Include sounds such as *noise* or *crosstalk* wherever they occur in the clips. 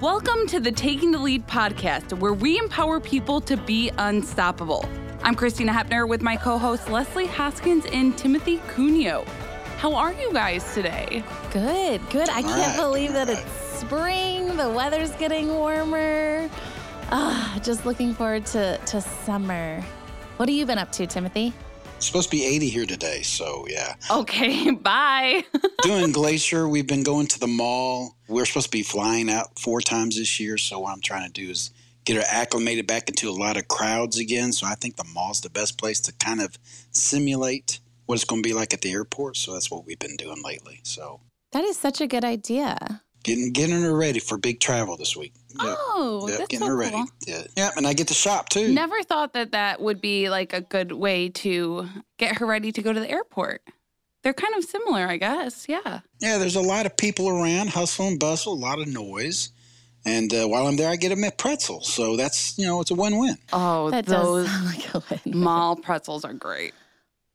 Welcome to the Taking the Lead podcast, where we empower people to be unstoppable. I'm Christina Hepner with my co hosts Leslie Haskins and Timothy Cuneo. How are you guys today? Good, good. I can't believe that it's spring. The weather's getting warmer. Ah, just looking forward to, to summer. What have you been up to, Timothy? It's supposed to be 80 here today, so yeah. Okay, *laughs* bye. *laughs* Doing Glacier, we've been going to the mall. We're supposed to be flying out four times this year, so what I'm trying to do is get her acclimated back into a lot of crowds again. So I think the mall's the best place to kind of simulate what it's going to be like at the airport. So that's what we've been doing lately. So That is such a good idea. getting getting her ready for big travel this week. Yep. Oh, Yep, that's getting so her ready. cool. Yeah. yeah, and I get to shop too. Never thought that that would be like a good way to get her ready to go to the airport. They're kind of similar, I guess. Yeah. Yeah, there's a lot of people around, hustle and bustle, a lot of noise. And uh, while I'm there, I get a pretzel. So that's, you know, it's a win win. Oh, That those does sound like a win. mall pretzels are great.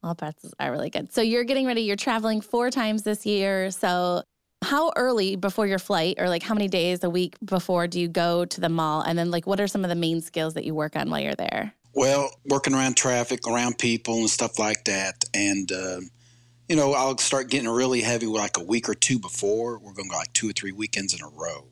All pretzels are really good. So you're getting ready. You're traveling four times this year. So how early before your flight, or like how many days a week before do you go to the mall? And then like what are some of the main skills that you work on while you're there? Well, working around traffic, around people and stuff like that. And, uh, you know, I'll start getting really heavy like a week or two before. We're going to go like two or three weekends in a row.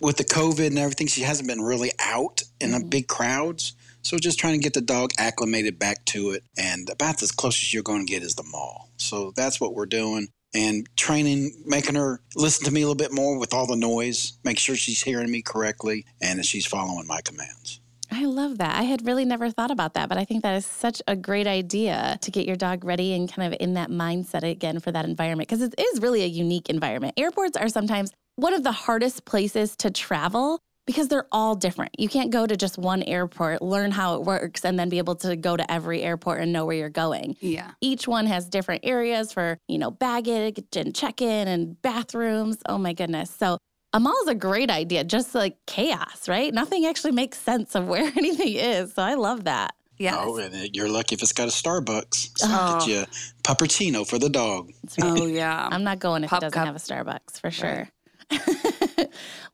With the COVID and everything, she hasn't been really out in the Mhm. big crowds. So just trying to get the dog acclimated back to it. And about as close as you're going to get is the mall. So that's what we're doing. And training, making her listen to me a little bit more with all the noise, make sure she's hearing me correctly and that she's following my commands. I love that. I had really never thought about that, but I think that is such a great idea to get your dog ready and kind of in that mindset again for that environment because it is really a unique environment. Airports are sometimes one of the hardest places to travel because they're all different. You can't go to just one airport, learn how it works, and then be able to go to every airport and know where you're going. Yeah. Each one has different areas for, you know, baggage and check-in and bathrooms. Oh my goodness. So a mall is a great idea, just like chaos, right? Nothing actually makes sense of *laughs* where anything is. So I love that. Yes. Oh, and uh, you're lucky if it's got a Starbucks. So Oh. Get you a puppuccino for the dog. Right. Oh, yeah. *laughs* I'm not going if Pop it doesn't cup. have a Starbucks for sure. *laughs*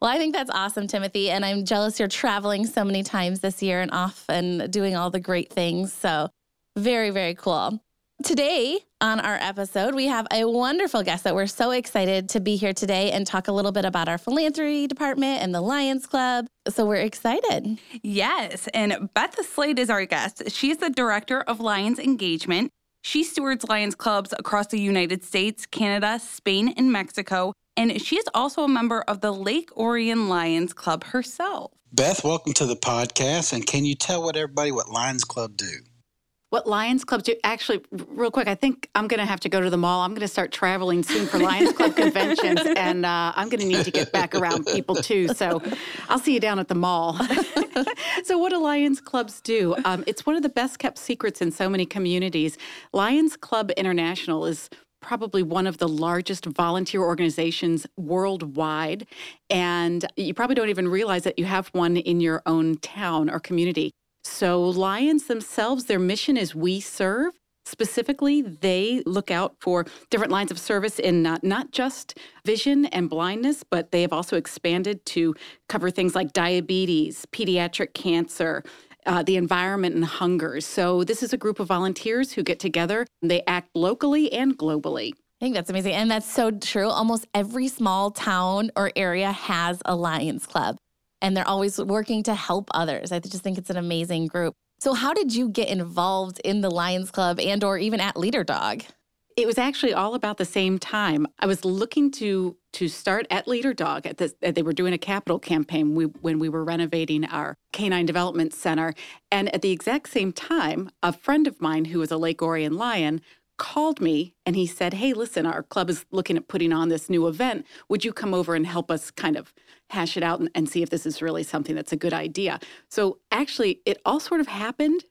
well, I think that's awesome, Timothy. And I'm jealous you're traveling so many times this year and off and doing all the great things. So, very, very cool. Today on our episode, we have a wonderful guest that we're so excited to be here today and talk a little bit about our philanthropy department and the Lions Club. So, we're excited. Yes, and Beth Slade is our guest. She is the director of Lions Engagement. She stewards Lions clubs across the United States, Canada, Spain, and Mexico. And she is also a member of the Lake Orion Lions Club herself. Beth, welcome to the podcast. And can you tell what everybody what Lions Club do? What Lions Club do? Actually, real quick, I think I'm going to have to go to the mall. I'm going to start traveling soon for Lions Club *laughs* conventions, and uh, I'm going to need to get back around people too. So I'll see you down at the mall. *laughs* so, what do Lions Clubs do? Um, it's one of the best kept secrets in so many communities. Lions Club International is probably one of the largest volunteer organizations worldwide. And you probably don't even realize that you have one in your own town or community. So, Lions themselves, their mission is We Serve. Specifically, they look out for different lines of service in not, not just vision and blindness, but they have also expanded to cover things like diabetes, pediatric cancer, uh, the environment, and hunger. So, this is a group of volunteers who get together. They act locally and globally. I think that's amazing. And that's so true. Almost every small town or area has a Lions Club, and they're always working to help others. I just think it's an amazing group. So, how did you get involved in the Lions Club and or even at Leader Dog? It was actually all about the same time. I was looking to to start at Leader Dog. At this, they were doing a capital campaign we, when we were renovating our canine development center, and at the exact same time, a friend of mine who was a Lake Orion Lion called me and he said, "Hey, listen, our club is looking at putting on this new event. Would you come over and help us kind of hash it out and, and see if this is really something that's a good idea?" So actually, it all sort of happened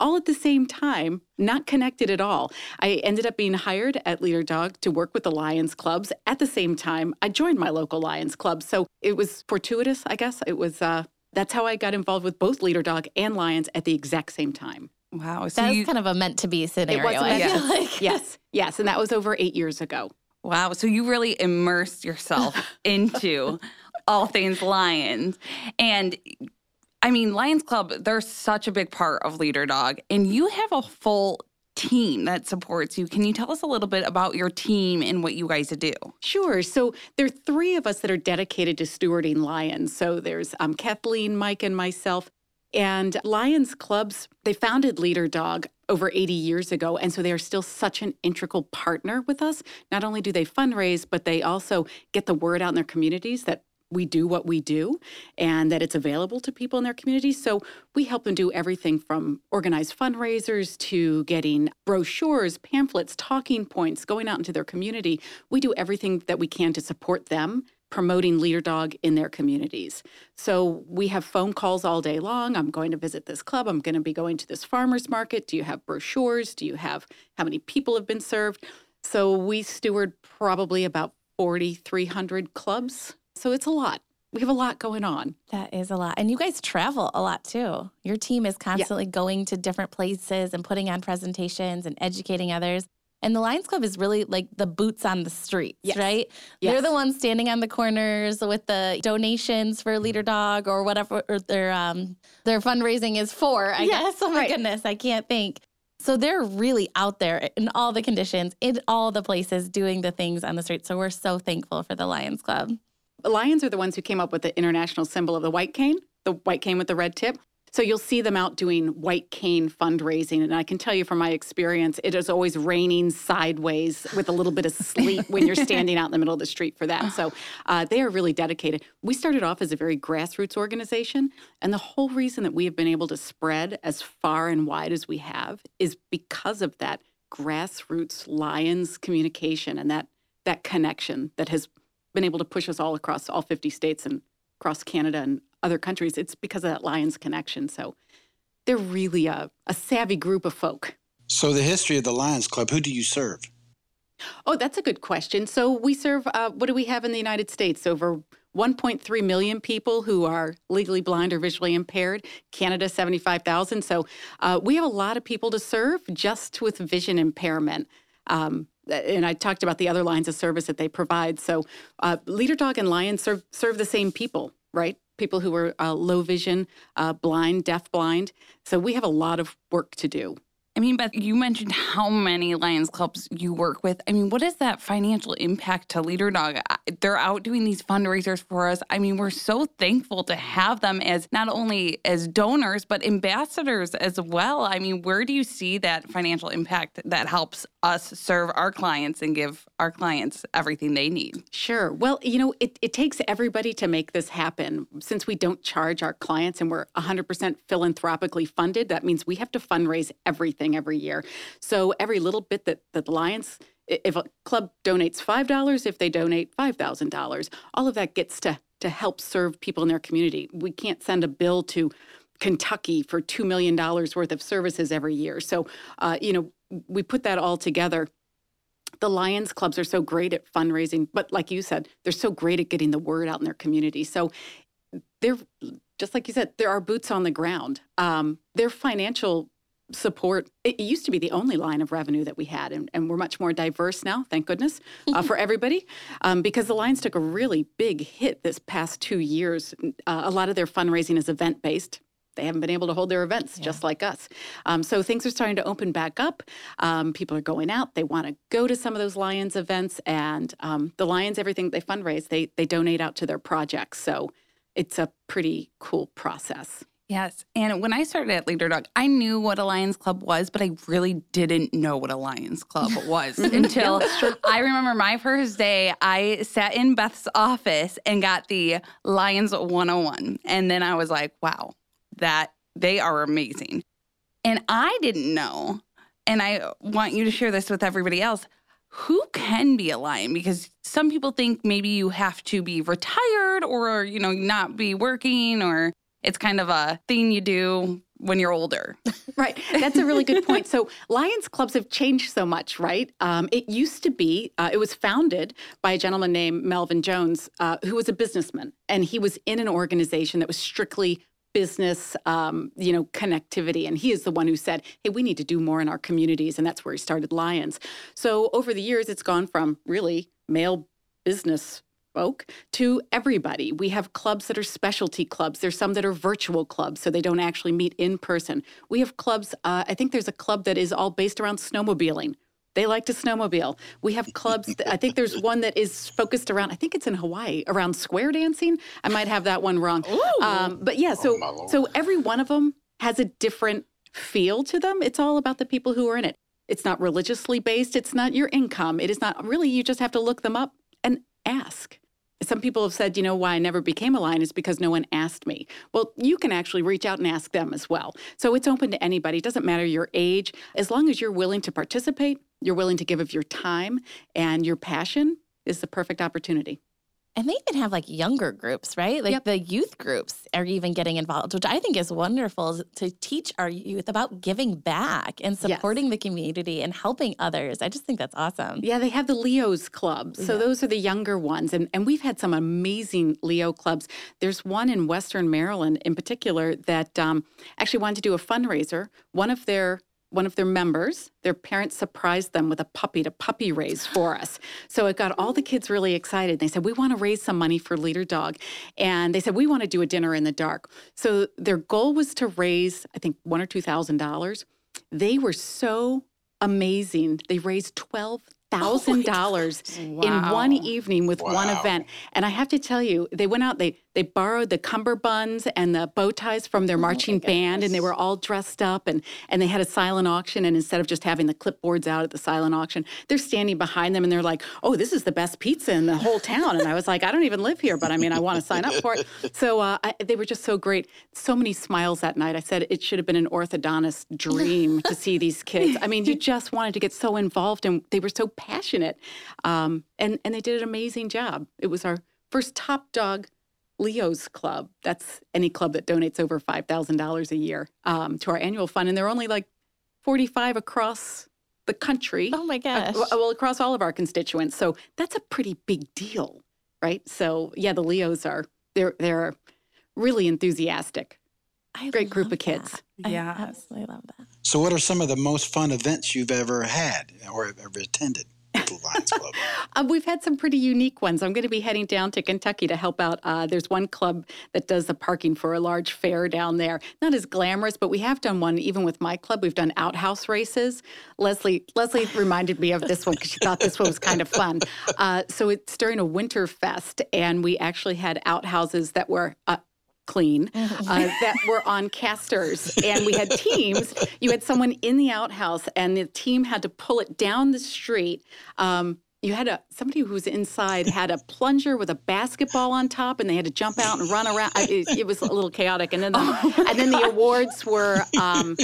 all at the same time, not connected at all. I ended up being hired at Leader Dog to work with the Lions clubs. At the same time, I joined my local Lions club. So it was fortuitous, I guess. It was uh, that's how I got involved with both Leader Dog and Lions at the exact same time. Wow. So That's you, kind of a meant to be scenario. it was I meant feel to- like. yes, yes, and that was over eight years ago. wow. So you really immersed yourself *laughs* into all things Lions. And I mean, Lions Club, they're such a big part of Leader Dog, and you have a full team that supports you. Can you tell us a little bit about your team and what you guys do? Sure. So there are three of us that are dedicated to stewarding Lions. So there's um, Kathleen, Mike, and myself. And Lions Clubs, they founded Leader Dog over 80 years ago. And so they are still such an integral partner with us. Not only do they fundraise, but they also get the word out in their communities that we do what we do and that it's available to people in their communities. So we help them do everything from organized fundraisers to getting brochures, pamphlets, talking points, going out into their community. We do everything that we can to support them promoting Leader Dog in their communities. So we have phone calls all day long. I'm going to visit this club. I'm going to be going to this farmer's market. Do you have brochures? Do you have how many people have been served? So we steward probably about 4,300 clubs. So it's a lot. We have a lot going on. That is a lot. And you guys travel a lot too. Your team is constantly yeah. going to different places and putting on presentations and educating others. And the Lions Club is really like the boots on the streets, yes. right? Yes. They're the ones standing on the corners with the donations for Leader Dog or whatever or their um their fundraising is for, I yes, guess. *laughs* Oh my right. goodness, I can't think. So they're really out there in all the conditions, in all the places, doing the things on the street. So we're so thankful for the Lions Club. Lions are the ones who came up with the international symbol of the white cane, the white cane with the red tip. So you'll see them out doing white cane fundraising. And I can tell you from my experience, it is always raining sideways with a little bit of sleet when you're *laughs* standing out in the middle of the street for that. So uh, they are really dedicated. We started off as a very grassroots organization. And the whole reason that we have been able to spread as far and wide as we have is because of that grassroots Lions communication and that that connection that has been able to push us all across all 50 states and across Canada and other countries, it's because of that Lions connection. So they're really a, a savvy group of folk. So, the history of the Lions Club, who do you serve? Oh, that's a good question. So, we serve, uh, what do we have in the United States? Over 1.3 million people who are legally blind or visually impaired. Canada, 75,000. So, uh, we have a lot of people to serve just with vision impairment. Um, and I talked about the other lines of service that they provide. So, uh, Leader Dog and Lion serve serve the same people, right? people who are uh, low vision, uh, blind, deaf blind. So we have a lot of work to do. I mean, Beth, you mentioned how many Lions clubs you work with. I mean, what is that financial impact to Leader Dog? They're out doing these fundraisers for us. I mean, we're so thankful to have them as not only as donors, but ambassadors as well. I mean, where do you see that financial impact that helps us serve our clients and give our clients everything they need? Sure. Well, you know, it, it takes everybody to make this happen. Since we don't charge our clients and we're 100% philanthropically funded, that means we have to fundraise everything every year. So every little bit that, that the Lions, if a club donates $5, if they donate $5,000, all of that gets to, to help serve people in their community. We can't send a bill to Kentucky for $2 million worth of services every year. So, uh, you know, we put that all together. The Lions clubs are so great at fundraising, but like you said, they're so great at getting the word out in their community. So they're just like you said, there are boots on the ground. Um, their financial support. It used to be the only line of revenue that we had, and, and we're much more diverse now, thank goodness, uh, *laughs* for everybody, um, because the Lions took a really big hit this past two years. Uh, a lot of their fundraising is event based. They haven't been able to hold their events yeah. just like us. Um, so things are starting to open back up. Um, people are going out. They want to go to some of those Lions events, and um, the Lions, everything they fundraise, they they donate out to their projects. So it's a pretty cool process. Yes. And when I started at Leader Dog, I knew what a Lions Club was, but I really didn't know what a Lions Club *laughs* was until I remember my first day. I sat in Beth's office and got the Lions 101. And then I was like, wow, that they are amazing. And I didn't know, and I want you to share this with everybody else who can be a lion because some people think maybe you have to be retired or you know not be working or it's kind of a thing you do when you're older. *laughs* right. That's a really good point. So, Lions clubs have changed so much, right? Um, it used to be, uh, it was founded by a gentleman named Melvin Jones, uh, who was a businessman, and he was in an organization that was strictly business um, you know connectivity and he is the one who said hey we need to do more in our communities and that's where he started lions so over the years it's gone from really male business folk to everybody. We have clubs that are specialty clubs. There's some that are virtual clubs, so they don't actually meet in person. We have clubs, uh, I think there's a club that is all based around snowmobiling. They like to snowmobile. We have clubs. That, I think there's one that is focused around. I think it's in Hawaii around square dancing. I might have that one wrong. Um, but yeah, so Oh, so every one of them has a different feel to them. It's all about the people who are in it. It's not religiously based. It's not your income. It is not really. You just have to look them up and ask. Some people have said, you know, why I never became a lion is because no one asked me. Well, you can actually reach out and ask them as well. So it's open to anybody. It doesn't matter your age. As long as you're willing to participate, you're willing to give of your time and your passion is the perfect opportunity. And they even have like younger groups, right? Like Yep. the youth groups are even getting involved, which I think is wonderful to teach our youth about giving back and Yes. supporting the community and helping others. I just think that's awesome. Yeah, they have the Leo's clubs. So Yeah. those are the younger ones. And, and we've had some amazing Leo clubs. There's one in Western Maryland in particular that um, actually wanted to do a fundraiser. One of their one of their members, their parents surprised them with a puppy to puppy raise for us. So it got all the kids really excited. They said, We want to raise some money for Leader Dog. And they said, We want to do a dinner in the dark. So their goal was to raise, I think, one or two thousand dollars. They were so amazing. They raised twelve thousand dollars oh in one evening with one event. And I have to tell you, they went out, they they borrowed the cummerbunds and the bow ties from their marching band, and they were all dressed up and and they had a silent auction. And instead of just having the clipboards out at the silent auction, they're standing behind them and they're like, Oh, this is the best pizza in the whole town. And I was like, I don't even live here, but I mean I want to sign up for it. So uh, I, they were just so great. So many smiles that night. I said it should have been an orthodontist dream *laughs* to see these kids. I mean, you just wanted to get so involved, and they were so passionate, um, and and they did an amazing job. It was our first top dog. Leo's Club. That's any club that donates over five thousand dollars a year um, to our annual fund, and there are only like forty-five across the country. Oh my Uh, gosh. w- well, across all of our constituents. So that's a pretty big deal, right? So yeah, the Leos are they're they're really enthusiastic. I great group of kids. that. I absolutely love that. So, what are some of the most fun events you've ever had or ever attended at Lions Club? *laughs* Uh, we've had some pretty unique ones. I'm going to be heading down to Kentucky to help out. Uh, there's one club that does the parking for a large fair down there. Not as glamorous, but we have done one even with my club. We've done outhouse races. Leslie Leslie reminded me of this one because she thought this one was kind of fun. Uh, so it's during a winter fest, and we actually had outhouses that were. Uh, clean *laughs* uh, that were on casters. And we had teams. You had someone in the outhouse and the team had to pull it down the street. Um, you had a somebody who was inside had a plunger with a basketball on top and they had to jump out and run around. It, it was a little chaotic. And then the, *laughs* and then the awards were um,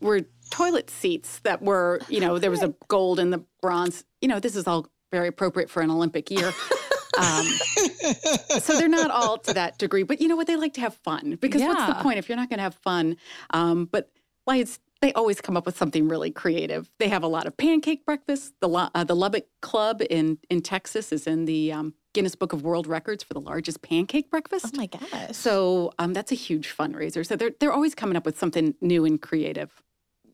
were toilet seats that were you know there was a gold and the bronze. You know this is all very appropriate for an olympic year *laughs* um, so they're not all to that degree, but you know what? They like to have fun because what's the point if you're not going to have fun? Um, but Lions, they always come up with something really creative. They have a lot of pancake breakfasts. The uh, the Lubbock Club in in Texas is in the um, Guinness Book of World Records for the largest pancake breakfast. Oh my gosh. so um, that's a huge fundraiser. So they're they're always coming up with something new and creative.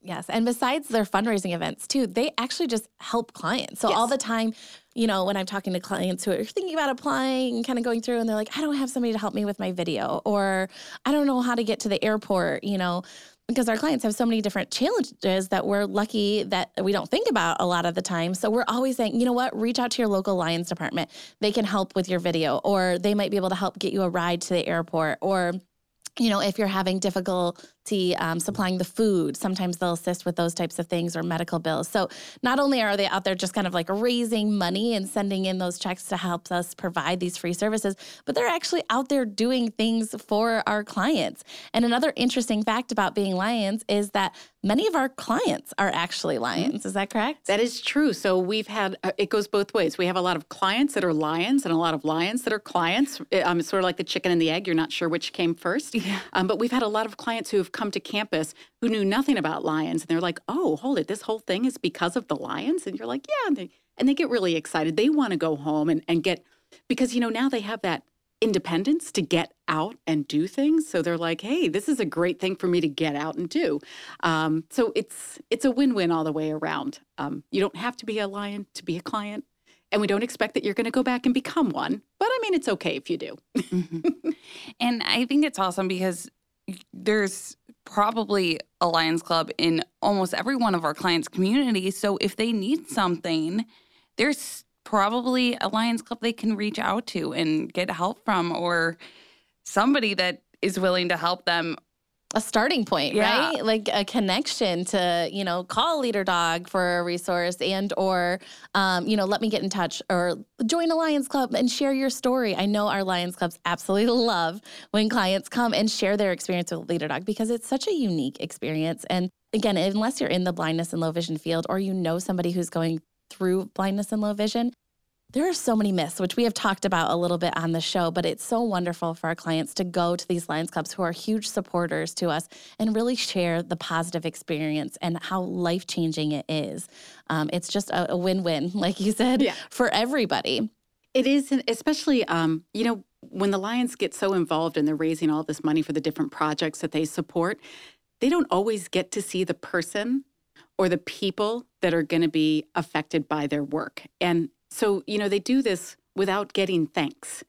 Yes. And besides their fundraising events too, they actually just help clients. So all the time, you know, when I'm talking to clients who are thinking about applying and kind of going through and they're like, I don't have somebody to help me with my video or I don't know how to get to the airport, you know, because our clients have so many different challenges that we're lucky that we don't think about a lot of the time. So we're always saying, you know what, reach out to your local Lions department. They can help with your video or they might be able to help get you a ride to the airport or you know, if you're having um, supplying the food, sometimes they'll assist with those types of things or medical bills. So not only are they out there just kind of like raising money and sending in those checks to help us provide these free services, but they're actually out there doing things for our clients. And another interesting fact about being Lions is that many of our clients are actually Lions. Is that correct? That is true. So we've had uh, it goes both ways. We have a lot of clients that are lions and a lot of lions that are clients. Um, it's sort of like the chicken and the egg. You're not sure which came first. Um, but we've had a lot of clients who have come to campus who knew nothing about lions, and they're like, "Oh, hold it! This whole thing is because of the lions." And you're like, "Yeah," and they, and they get really excited. They want to go home and and get because you know now they have that independence to get out and do things. So they're like, "Hey, this is a great thing for me to get out and do." Um, so it's it's a win-win all the way around. Um, you don't have to be a lion to be a client, And we don't expect that you're going to go back and become one. But I mean, it's okay if you do. Mm-hmm. and I think it's awesome because there's probably a Lions Club in almost every one of our clients' communities. So if they need something, there's probably a Lions Club they can reach out to and get help from, or somebody that is willing to help them a starting point, Yeah. right? Like a connection to, you know, call Leader Dog for a resource and or um, you know, let me get in touch or join a Lions Club and share your story. I know our Lions Clubs absolutely *laughs* love when clients come and share their experience with Leader Dog because it's such a unique experience. And again, unless you're in the blindness and low vision field or you know somebody who's going through blindness and low vision, there are so many myths, which we have talked about a little bit on the show, but it's so wonderful for our clients to go to these Lions Clubs who are huge supporters to us and really share the positive experience and how life changing it is. Um, it's just a, a win win, *laughs* like you said, Yeah. for everybody. It is, especially, um, you know, when the Lions get so involved and they're raising all this money for the different projects that they support, they don't always get to see the person or the people that are going to be affected by their work. And so, you know, they do this without getting thanks.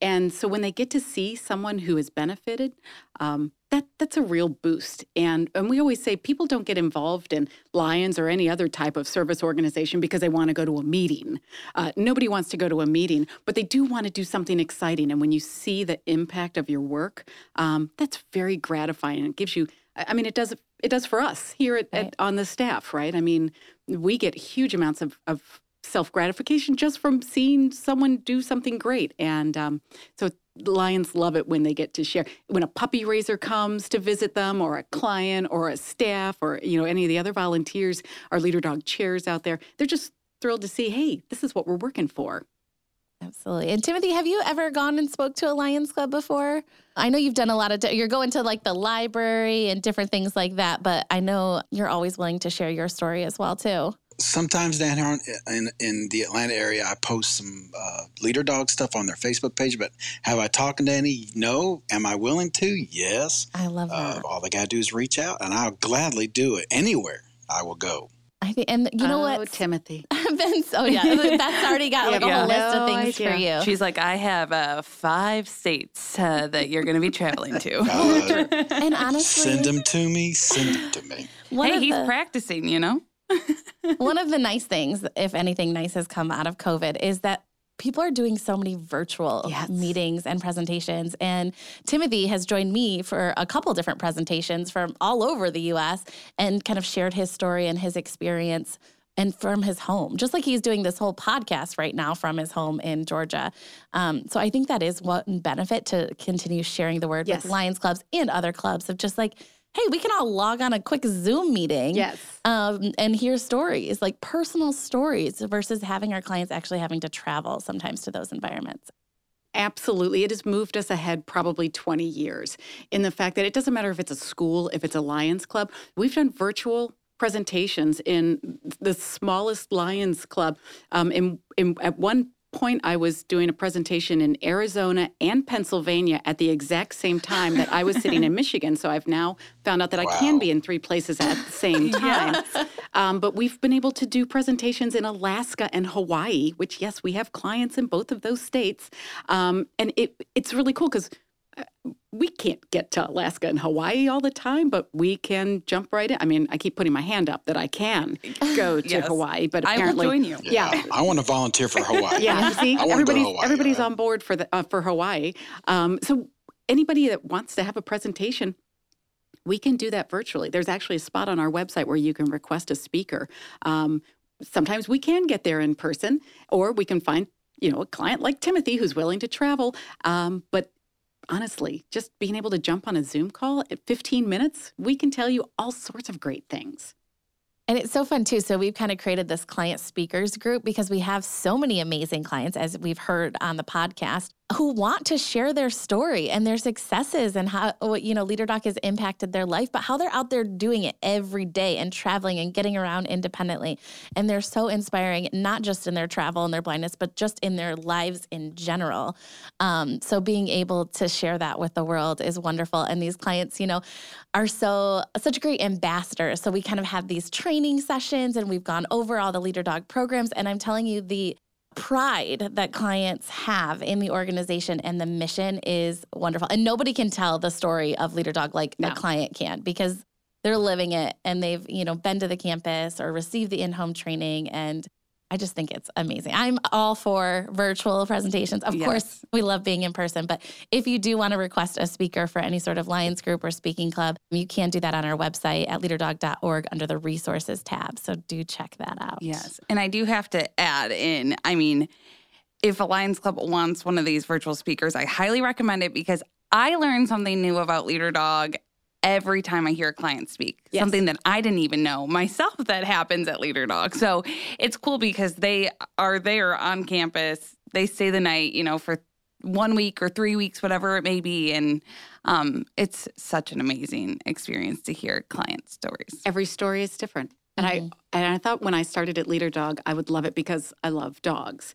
And so when they get to see someone who has benefited, um, that that's a real boost. And and we always say people don't get involved in Lions or any other type of service organization because they want to go to a meeting. Uh, nobody wants to go to a meeting, but they do want to do something exciting. And when you see the impact of your work, um, that's very gratifying. It gives you. I mean, it does. It does for us here at, Right. at on the staff, right? I mean, we get huge amounts of, of self gratification just from seeing someone do something great. And um, so Lions love it when they get to share. When a puppy raiser comes to visit them, or a client, or a staff, or you know any of the other volunteers, our leader dog chairs out there, they're just thrilled to see. Hey, this is what we're working for. Absolutely. And Timothy, have you ever gone and spoke to a Lions Club before? I know you've done a lot of, you're going to like the library and different things like that, but I know you're always willing to share your story as well, too. Sometimes down here in, in the Atlanta area, I post some uh, leader dog stuff on their Facebook page. But have I talked to any? No. Am I willing to? Yes. I love Uh, that. all they got to do is reach out, and I'll gladly do it anywhere. I will go. I think, and you know oh, what? Timothy. *laughs* Vince, oh yeah, *laughs* that's already got like a Yeah. whole list of No things for you. She's like, I have uh, five states uh, that you're going to be traveling to. Uh, *laughs* and honestly, send them to me. Send them to me. one, hey, he's the, practicing, you know? One of the nice things, if anything nice has come out of COVID, is that people are doing so many virtual Yes. meetings and presentations. And Timothy has joined me for a couple different presentations from all over the US and kind of shared his story and his experience and from his home, just like he's doing this whole podcast right now from his home in Georgia. Um, so I think that is one benefit to continue sharing the word Yes. with Lions clubs and other clubs of just like, hey, we can all log on a quick Zoom meeting Yes. um, and hear stories, like personal stories, versus having our clients actually having to travel sometimes to those environments. Absolutely. It has moved us ahead probably 20 years in the fact that it doesn't matter if it's a school, if it's a Lions Club. We've done virtual presentations in the smallest Lions Club. Um, in, in, at one point, I was doing a presentation in Arizona and Pennsylvania at the exact same time that I was sitting in *laughs* Michigan. So I've now found out that I can be in three places at the same *laughs* time. Um, but we've been able to do presentations in Alaska and Hawaii, which, yes, we have clients in both of those states. Um, and it, it's really cool because we can't get to Alaska and Hawaii all the time, but we can jump right in. I mean, I keep putting my hand up that I can go *laughs* to Yes. Hawaii, but I will apparently, join you. Yeah. I want to volunteer for *laughs* Hawaii. yeah. See, I wanna go to everybody's Hawaii, everybody's yeah. on board for the uh, for Hawaii. Um, so anybody that wants to have a presentation. We can do that virtually. There's actually a spot on our website where you can request a speaker. Um, sometimes we can get there in person, or we can find, you know, a client like Timothy who's willing to travel. Um, but honestly, just being able to jump on a Zoom call at 15 minutes, we can tell you all sorts of great things. And it's so fun too. So we've kind of created this client speakers group because we have so many amazing clients, as we've heard on the podcast, who want to share their story and their successes and how you know Leader Dog has impacted their life, but how they're out there doing it every day and traveling and getting around independently. And they're so inspiring, not just in their travel and their blindness, but just in their lives in general. Um, so being able to share that with the world is wonderful. And these clients, you know, are so such great ambassadors. So we kind of have these training sessions and we've gone over all the leader dog programs. And I'm telling you, the pride that clients have in the organization and the mission is wonderful. And nobody can tell the story of Leader Dog like No. a client can because they're living it and they've, you know, been to the campus or received the in-home training and I just think it's amazing. I'm all for virtual presentations. Of Yes. course, we love being in person, but if you do want to request a speaker for any sort of Lions group or speaking club, you can do that on our website at leaderdog.org under the resources tab. So do check that out. Yes. And I do have to add in, I mean, if a Lions Club wants one of these virtual speakers, I highly recommend it because I learn something new about Leader Dog every time I hear a client speak. Yes. Something that I didn't even know myself *laughs* that happens at Leader Dog. So it's cool because they are there on campus. They stay the night, you know, for one week or three weeks, whatever it may be. And um, it's such an amazing experience to hear client stories. Every story is different. And I and I thought when I started at Leader Dog, I would love it because I love dogs.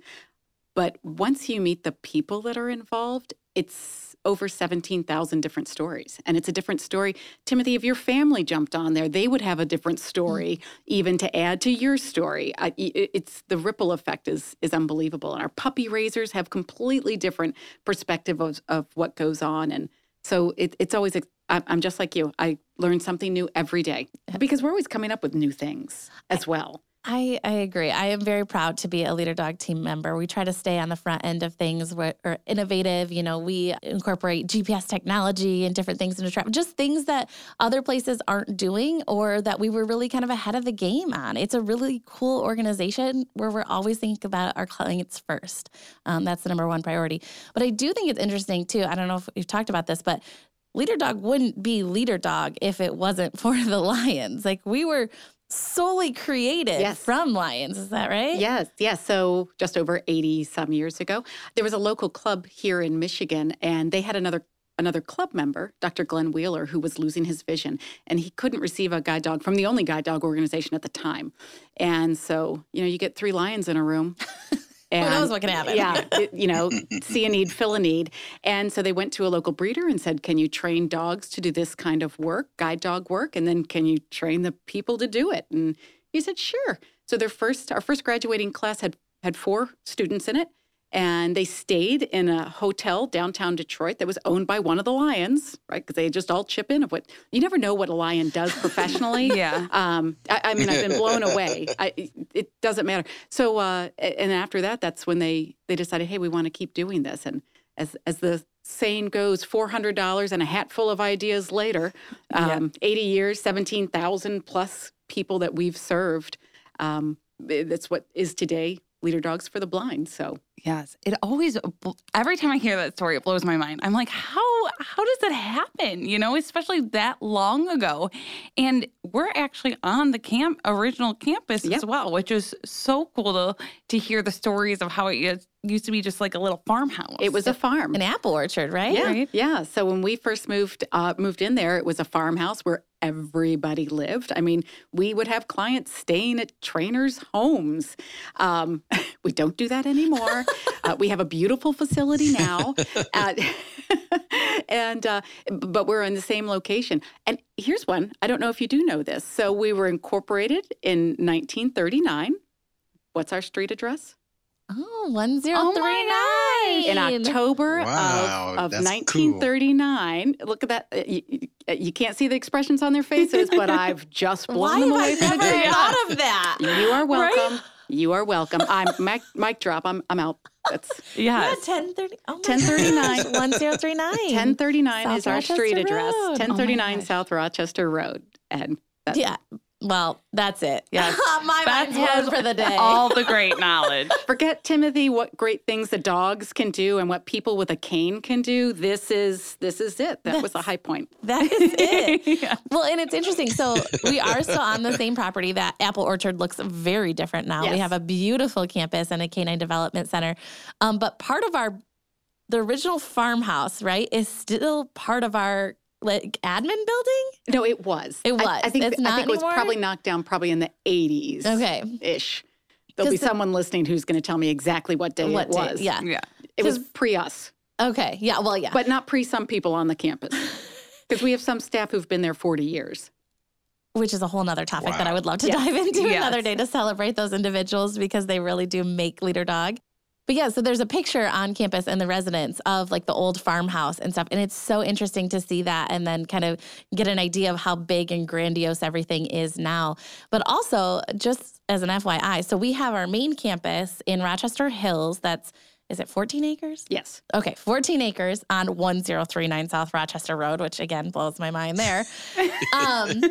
But once you meet the people that are involved, it's over 17,000 different stories. And it's a different story. Timothy, if your family jumped on there, they would have a different story mm. even to add to your story. I, it's the ripple effect is is unbelievable. And our puppy raisers have completely different perspective of, of what goes on. And so it, it's always, I'm just like you. I learn something new every day because we're always coming up with new things as well. I, I agree. I am very proud to be a Leader Dog team member. We try to stay on the front end of things where are innovative. You know, we incorporate GPS technology and different things into travel, just things that other places aren't doing or that we were really kind of ahead of the game on. It's a really cool organization where we're always thinking about our clients first. Um, that's the number one priority. But I do think it's interesting too. I don't know if we've talked about this, but Leader Dog wouldn't be Leader Dog if it wasn't *laughs* for the Lions. Like we were solely created Yes. from Lions. Is that right? Yes, yes. So just over 80 some years ago, there was a local club here in Michigan, and they had another another club member, Dr. Glenn Wheeler, who was losing his vision, and he couldn't receive a guide dog from the only guide dog organization at the time. And so, you know, you get three lions in a room. *laughs* Who knows what can happen? Yeah, *laughs* it- you know, see a need, fill a need. And so they went to a local breeder and said, Can you train dogs to do this kind of work, guide dog work? And then can you train the people to do it? And he said, Sure. So their first, our first graduating class had had four students in it. And they stayed in a hotel downtown Detroit that was owned by one of the lions, right? Because they just all chip in of what you never know what a lion does professionally. *laughs* Yeah. Um, I, I mean, I've been blown away. I, it doesn't matter. So, uh, and after that, that's when they they decided, hey, we want to keep doing this. And as as the saying goes, four hundred dollars and a hat full of ideas later, Yeah. um, eighty years, seventeen thousand plus people that we've served. Um, that's what is today Leader Dogs for the Blind. So Yes, it always every time I hear that story, it blows my mind. I'm like, how how does that happen? You know, especially that long ago, and we're actually on the camp original campus Yeah. as well, which is so cool to to hear the stories of how it is- used to be just like a little farmhouse. it was a farm. An apple orchard, right? Yeah, right? yeah. So when we first moved uh, moved in there, it was a farmhouse where everybody lived. I mean, we would have clients staying at trainers' homes. Um, *laughs* we don't do that anymore. *laughs* uh, we have a beautiful facility now, uh, *laughs* and uh, but we're in the same location. And here's one. I don't know if you do know this. So we were incorporated in 1939. What's our street address? Oh, 1039. in October Wow, of, of that's 1939. Look at that. Uh, You, you- you can't see the expressions on their faces, but *laughs* I've just blown Why them have away I for the never day. thought of that? You are welcome. You are welcome. I'm mic, mic drop. I'm I'm out. That's Yeah, yes. 1030. Oh my 1039. gosh, 1039. 1039 South is our street address. Road. Oh my 1039 gosh. South Rochester Road. And that's Yeah. Well, that's it. Yes. *laughs* My Beth mind's blown for the day. all *laughs* the great knowledge. forget Timothy what great things the dogs can do and what people with a cane can do. This is this is it. That was the high point. That is it. *laughs* Yeah. Well, and it's interesting. So we are still on the same property. That apple orchard looks very different now. We have a beautiful campus and a canine development center. Um, but part of our the original farmhouse, right, is still part of our like admin building. No, it was. It was. I, think It's I think it was anymore? probably knocked down probably in the 80s. Okay. Ish. There'll be the- someone listening who's going to tell me exactly what day What it day- was. Yeah. Yeah. It was pre us, Okay. Yeah. Well, yeah. but not pre some people on the campus. *laughs* Because we have some staff who've been there 40 years. which is a whole nother topic that I would love to Yes. dive *laughs* into Yes. another day to celebrate those individuals because they really do make Leader Dog. But yeah, so there's a picture on campus and the residence of like the old farmhouse and stuff. And it's so interesting to see that and then kind of get an idea of how big and grandiose everything is now. But also, just as an FYI, so we have our main campus in Rochester Hills that's is it 14 acres? Yes. Okay, 14 acres on 1039 South Rochester Road, which again blows my mind there. *laughs* um,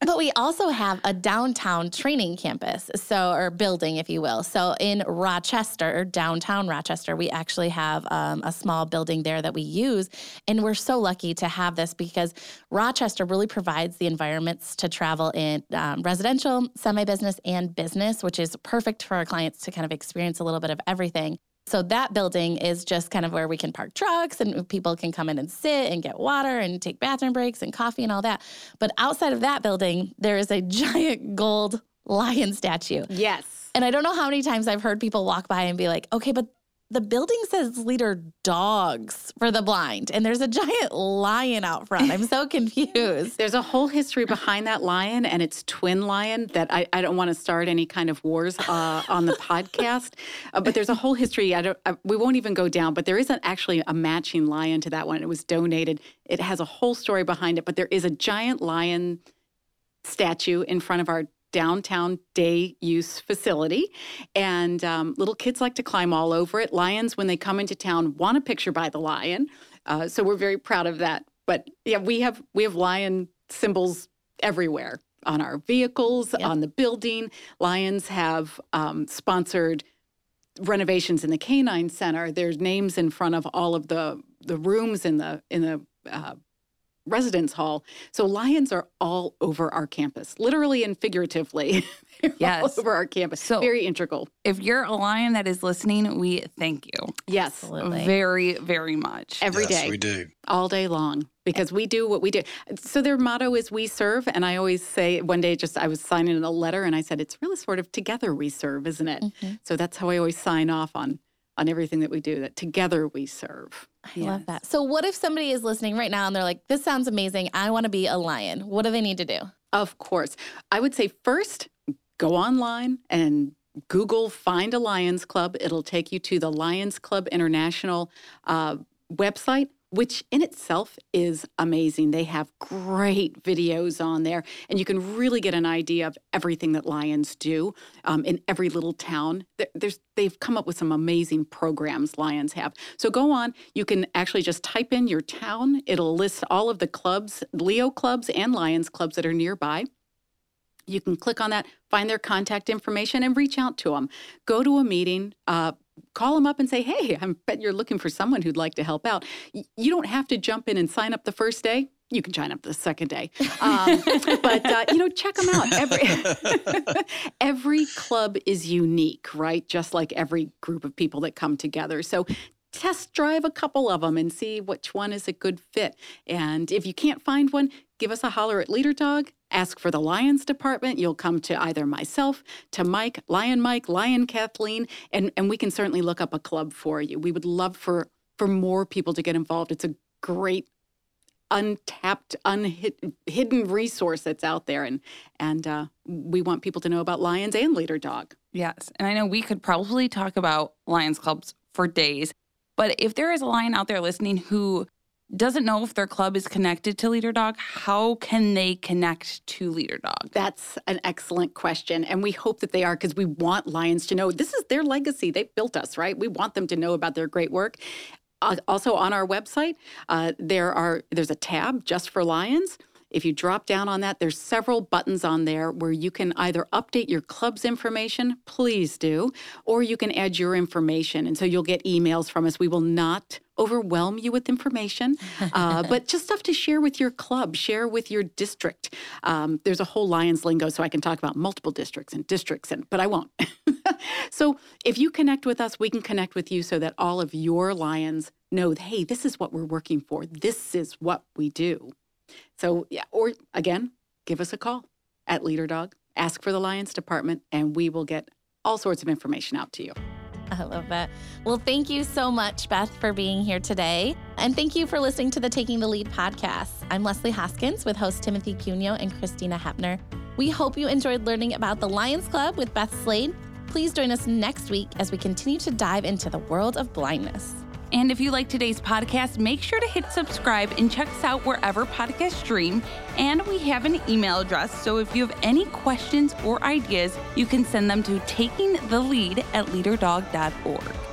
but we also have a downtown training campus, so or building, if you will. So in Rochester, downtown Rochester, we actually have um, a small building there that we use, and we're so lucky to have this because Rochester really provides the environments to travel in um, residential, semi-business, and business, which is perfect for our clients to kind of experience a little bit of everything. So that building is just kind of where we can park trucks and people can come in and sit and get water and take bathroom breaks and coffee and all that. But outside of that building, there is a *laughs* giant gold lion statue. Yes. And I don't know how many times I've heard people walk by and be like, okay, but the building says leader dogs for the blind, and there's a giant lion out front. I'm so confused. *laughs* There's a whole history behind that lion and its twin lion that I, I don't want to start any kind of wars uh, on the podcast, *laughs* uh, but there's a whole history. I don't. I, we won't even go down, but there isn't actually a matching lion to that one. It was donated. It has a whole story behind it, but there is a giant lion statue in front of our downtown day use facility. And um, little kids like to climb all over it. Lions, when they come into town, want a picture by the lion. Uh, so we're very proud of that. But yeah, we have we have lion symbols everywhere on our vehicles, yep. on the building. Lions have um, sponsored renovations in the canine center. There's names in front of all of the the rooms in the in the uh, residence hall. So lions are all over our campus, literally and figuratively. *laughs* yes. all over our campus. So very integral. If you're a lion that is listening, we thank you. Yes. Absolutely. Very, very much. Every yes, day. we do. All day long because we do what we do. So their motto is we serve. And I always say one day just I was signing a letter and I said, it's really sort of together we serve, isn't it? Mm-hmm. So that's how I always sign off on on everything that we do, that together we serve. I yes. love that. So, what if somebody is listening right now and they're like, this sounds amazing. I want to be a lion. What do they need to do? Of course. I would say first, go online and Google Find a Lions Club. It'll take you to the Lions Club International uh, website which in itself is amazing. They have great videos on there, and you can really get an idea of everything that Lions do um, in every little town. There's, they've come up with some amazing programs, Lions have. So go on, you can actually just type in your town, it'll list all of the clubs, Leo clubs and Lions clubs that are nearby. You can click on that, find their contact information, and reach out to them. Go to a meeting, uh, call them up and say, hey, I bet you're looking for someone who'd like to help out. You don't have to jump in and sign up the first day. You can sign up the second day. Um, *laughs* but, uh, you know, check them out. Every, *laughs* every club is unique, right? Just like every group of people that come together. So test drive a couple of them and see which one is a good fit. And if you can't find one, give us a holler at Leader Dog. Ask for the Lions department. You'll come to either myself, to Mike, Lion Mike, Lion Kathleen, and, and we can certainly look up a club for you. We would love for for more people to get involved. It's a great untapped, unhidden resource that's out there, and and uh, we want people to know about lions and leader dog. Yes, and I know we could probably talk about lions clubs for days, but if there is a lion out there listening who doesn't know if their club is connected to Leader Dog, how can they connect to Leader Dog? That's an excellent question. And we hope that they are because we want Lions to know this is their legacy. They built us, right? We want them to know about their great work. Uh, also on our website, uh, there are there's a tab just for Lions. If you drop down on that, there's several buttons on there where you can either update your club's information, please do, or you can add your information. And so you'll get emails from us. We will not overwhelm you with information, uh, *laughs* but just stuff to share with your club, share with your district. Um, there's a whole Lions lingo, so I can talk about multiple districts and districts, and but I won't. *laughs* so if you connect with us, we can connect with you so that all of your Lions know, hey, this is what we're working for. This is what we do. So, yeah, or again, give us a call at Leader Dog, ask for the Lions Department, and we will get all sorts of information out to you. *laughs* I love that. Well, thank you so much, Beth, for being here today. And thank you for listening to the Taking the Lead podcast. I'm Leslie Hoskins with host Timothy Cuneo and Christina Hepner. We hope you enjoyed learning about the Lions Club with Beth Slade. Please join us next week as we continue to dive into the world of blindness. And if you like today's podcast, make sure to hit subscribe and check us out wherever podcasts stream. And we have an email address, so if you have any questions or ideas, you can send them to takingthelead at leaderdog.org.